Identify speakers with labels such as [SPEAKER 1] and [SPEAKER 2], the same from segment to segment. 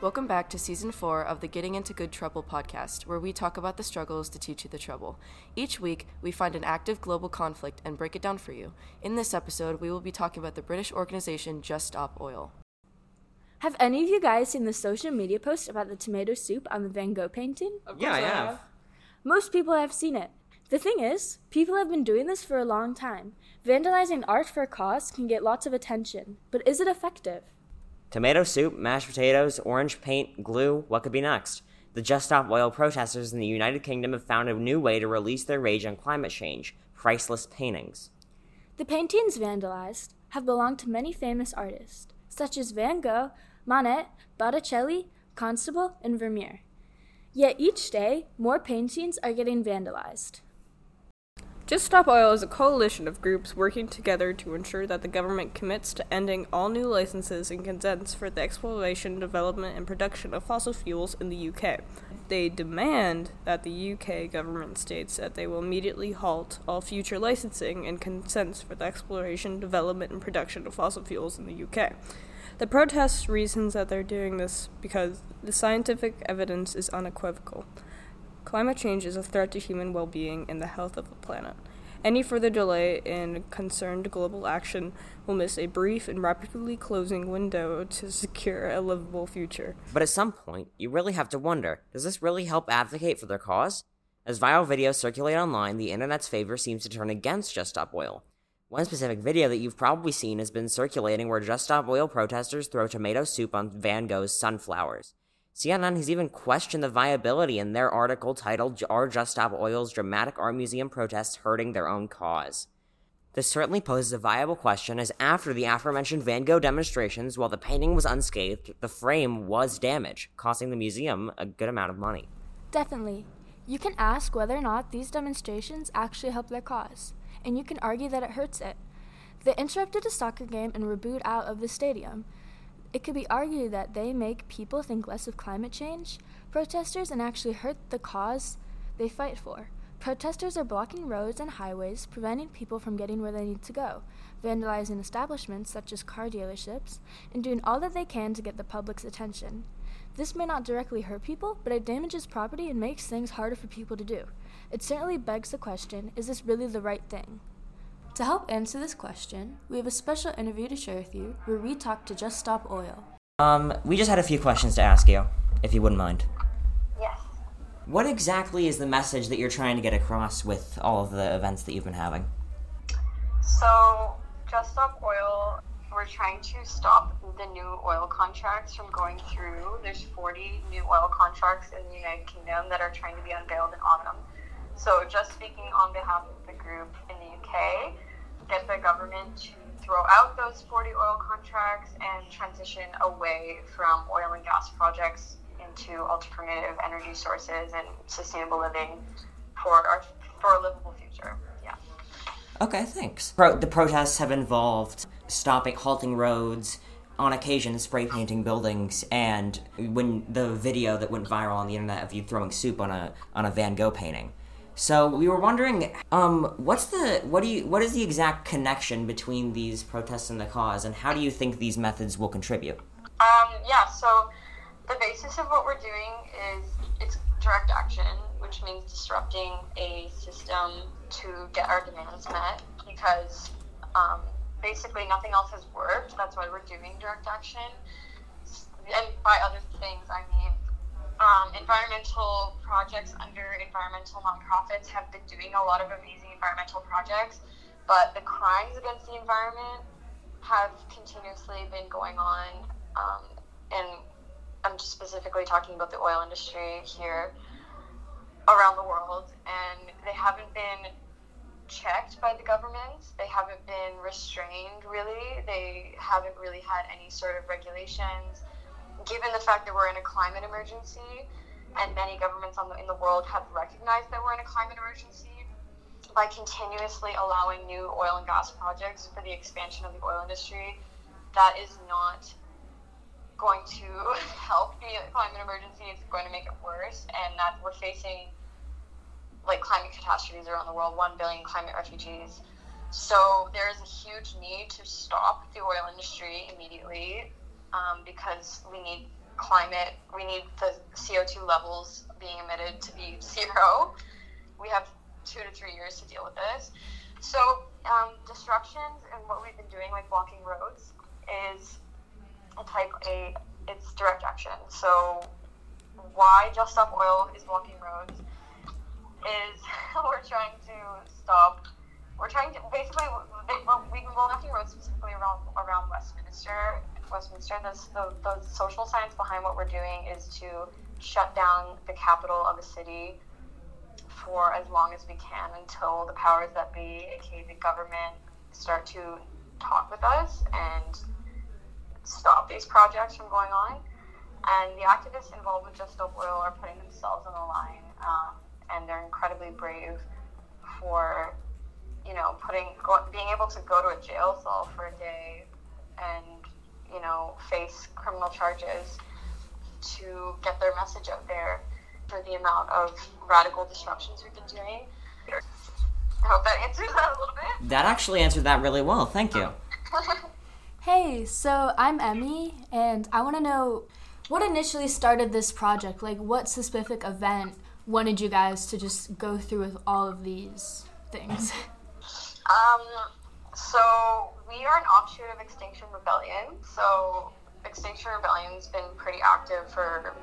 [SPEAKER 1] Welcome back to season four of the Getting Into Good Trouble podcast, where we talk about the struggles to teach you the trouble. Each week, we find an active global conflict and break it down for you. In this episode, we will be talking about the British organization Just Stop Oil.
[SPEAKER 2] Have any of you guys seen the social media post about the tomato soup on the Van Gogh painting?
[SPEAKER 3] Yeah, I have.
[SPEAKER 2] Most people have seen it. The thing is, people have been doing this for a long time. Vandalizing art for a cause can get lots of attention, but is it effective?
[SPEAKER 3] Tomato soup, mashed potatoes, orange paint, glue, what could be next? The Just Stop Oil protesters in the United Kingdom have found a new way to release their rage on climate change priceless paintings.
[SPEAKER 2] The paintings vandalized have belonged to many famous artists, such as Van Gogh, Monet, Botticelli, Constable, and Vermeer. Yet each day, more paintings are getting vandalized.
[SPEAKER 4] Just Stop Oil is a coalition of groups working together to ensure that the government commits to ending all new licenses and consents for the exploration, development, and production of fossil fuels in the UK. They demand that the UK government states that they will immediately halt all future licensing and consents for the exploration, development, and production of fossil fuels in the UK. The protest reasons that they're doing this because the scientific evidence is unequivocal. Climate change is a threat to human well being and the health of the planet. Any further delay in concerned global action will miss a brief and rapidly closing window to secure a livable future.
[SPEAKER 3] But at some point, you really have to wonder does this really help advocate for their cause? As viral videos circulate online, the internet's favor seems to turn against Just Stop Oil. One specific video that you've probably seen has been circulating where Just Stop Oil protesters throw tomato soup on Van Gogh's sunflowers. CNN has even questioned the viability in their article titled Are Just Stop Oil's Dramatic Art Museum Protests Hurting Their Own Cause? This certainly poses a viable question as after the aforementioned Van Gogh demonstrations, while the painting was unscathed, the frame was damaged, costing the museum a good amount of money.
[SPEAKER 2] Definitely. You can ask whether or not these demonstrations actually help their cause, and you can argue that it hurts it. They interrupted a soccer game and were booed out of the stadium, it could be argued that they make people think less of climate change, protesters, and actually hurt the cause they fight for. Protesters are blocking roads and highways, preventing people from getting where they need to go, vandalizing establishments such as car dealerships, and doing all that they can to get the public's attention. This may not directly hurt people, but it damages property and makes things harder for people to do. It certainly begs the question is this really the right thing? To help answer this question, we have a special interview to share with you where we talk to Just Stop Oil.
[SPEAKER 3] Um, we just had a few questions to ask you, if you wouldn't mind.
[SPEAKER 5] Yes.
[SPEAKER 3] What exactly is the message that you're trying to get across with all of the events that you've been having?
[SPEAKER 5] So, Just Stop Oil, we're trying to stop the new oil contracts from going through. There's 40 new oil contracts in the United Kingdom that are trying to be unveiled in autumn. So, just speaking on behalf of the group in the UK, get the government to throw out those 40 oil contracts and transition away from oil and gas projects into alternative energy sources and sustainable living for our for a livable future. Yeah.
[SPEAKER 3] Okay, thanks. Pro- the protests have involved stopping, halting roads, on occasion spray painting buildings, and when the video that went viral on the internet of you throwing soup on a on a Van Gogh painting. So we were wondering, um, what's the what do you what is the exact connection between these protests and the cause, and how do you think these methods will contribute?
[SPEAKER 5] Um, yeah. So the basis of what we're doing is it's direct action, which means disrupting a system to get our demands met. Because um, basically nothing else has worked. That's why we're doing direct action. And by other things, I mean um, environmental projects under environmental nonprofits have been doing a lot of amazing environmental projects, but the crimes against the environment have continuously been going on. Um, and I'm specifically talking about the oil industry here around the world, and they haven't been checked by the government. They haven't been restrained, really. They haven't really had any sort of regulations given the fact that we're in a climate emergency and many governments the, in the world have recognized that we're in a climate emergency by continuously allowing new oil and gas projects for the expansion of the oil industry, that is not going to help the climate emergency. It's going to make it worse, and that we're facing like climate catastrophes around the world. One billion climate refugees So there is a huge need to stop the oil industry immediately um, because we need climate, we need the CO2 levels being emitted to be zero. We have two to three years to deal with this. So um, disruptions and what we've been doing, like blocking roads, is a type A. It's direct action. So why Just Stop Oil is blocking roads is we're trying to stop. We're trying to basically we've been blocking roads specifically around around Westminster. Westminster. The, the, the social science behind what we're doing is to shut down the capital of a city for as long as we can until the powers that be, aka the government, start to talk with us and stop these projects from going on. And the activists involved with Just Oil are putting themselves on the line, um, and they're incredibly brave for, you know, putting go, being able to go to a jail cell for a day and you know face criminal charges to get their message out there for the amount of radical disruptions we've been doing. I hope that answers that a little bit.
[SPEAKER 3] That actually answered that really well. Thank you.
[SPEAKER 2] Hey, so I'm Emmy, and I want to know what initially started this project. Like, what specific event wanted you guys to just go through with all of these things?
[SPEAKER 5] Um, so we are an offshoot of Extinction Rebellion. So Extinction Rebellion's been pretty active for.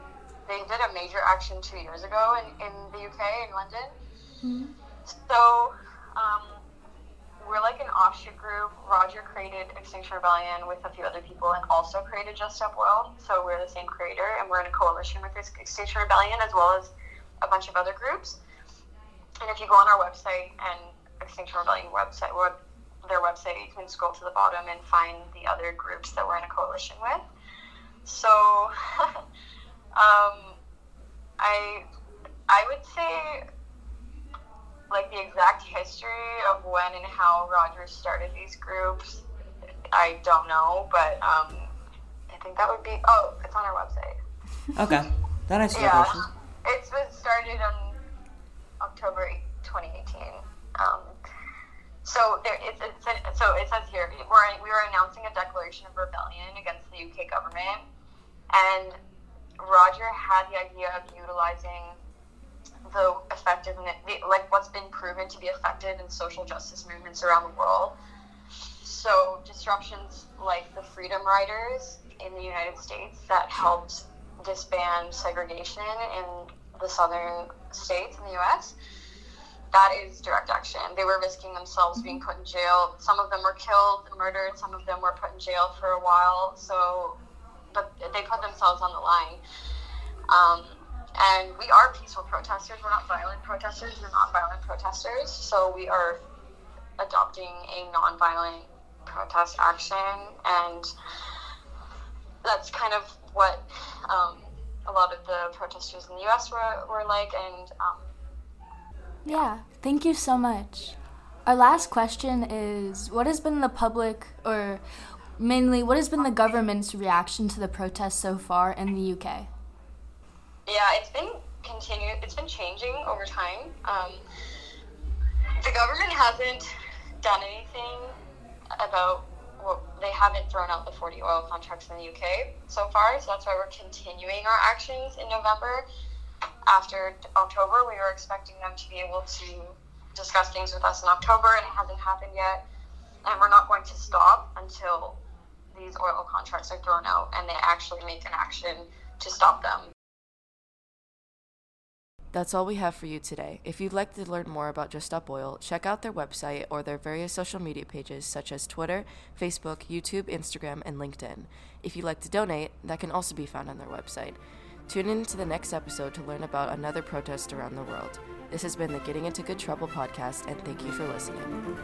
[SPEAKER 5] They did a major action two years ago in, in the UK in London. Mm-hmm. So um, we're like an offshoot group. Roger created Extinction Rebellion with a few other people and also created Just Stop Oil. So we're the same creator and we're in a coalition with Extinction Rebellion as well as a bunch of other groups. And if you go on our website and Extinction Rebellion website, their website, you can scroll to the bottom and find the other groups that we're in a coalition with. So, um, I I would say like the exact history of when and how Rogers started these groups, I don't know, but um, I think that would be. Oh, it's on our website.
[SPEAKER 3] Okay, that answers
[SPEAKER 5] yeah,
[SPEAKER 3] question.
[SPEAKER 5] It's been started on so it says here we're we were announcing a declaration of rebellion against the UK government, and Roger had the idea of utilizing the effectiveness, like what's been proven to be effective in social justice movements around the world. So disruptions like the Freedom Riders in the United States that helped disband segregation in the southern states in the U.S. That is direct action. They were risking themselves being put in jail. Some of them were killed, murdered. Some of them were put in jail for a while. So, but they put themselves on the line. Um, and we are peaceful protesters. We're not violent protesters. We're non-violent protesters. So we are adopting a non-violent protest action, and that's kind of what um, a lot of the protesters in the U.S. were, were like. And um,
[SPEAKER 2] yeah, thank you so much. Our last question is: What has been the public, or mainly, what has been the government's reaction to the protests so far in the UK?
[SPEAKER 5] Yeah, it's been continued. It's been changing over time. Um, the government hasn't done anything about. Well, they haven't thrown out the 40 oil contracts in the UK so far, so that's why we're continuing our actions in November. After October, we were expecting them to be able to discuss things with us in October, and it hasn't happened yet. And we're not going to stop until these oil contracts are thrown out and they actually make an action to stop them.
[SPEAKER 1] That's all we have for you today. If you'd like to learn more about Just Stop Oil, check out their website or their various social media pages such as Twitter, Facebook, YouTube, Instagram, and LinkedIn. If you'd like to donate, that can also be found on their website. Tune in to the next episode to learn about another protest around the world. This has been the Getting Into Good Trouble podcast, and thank you for listening.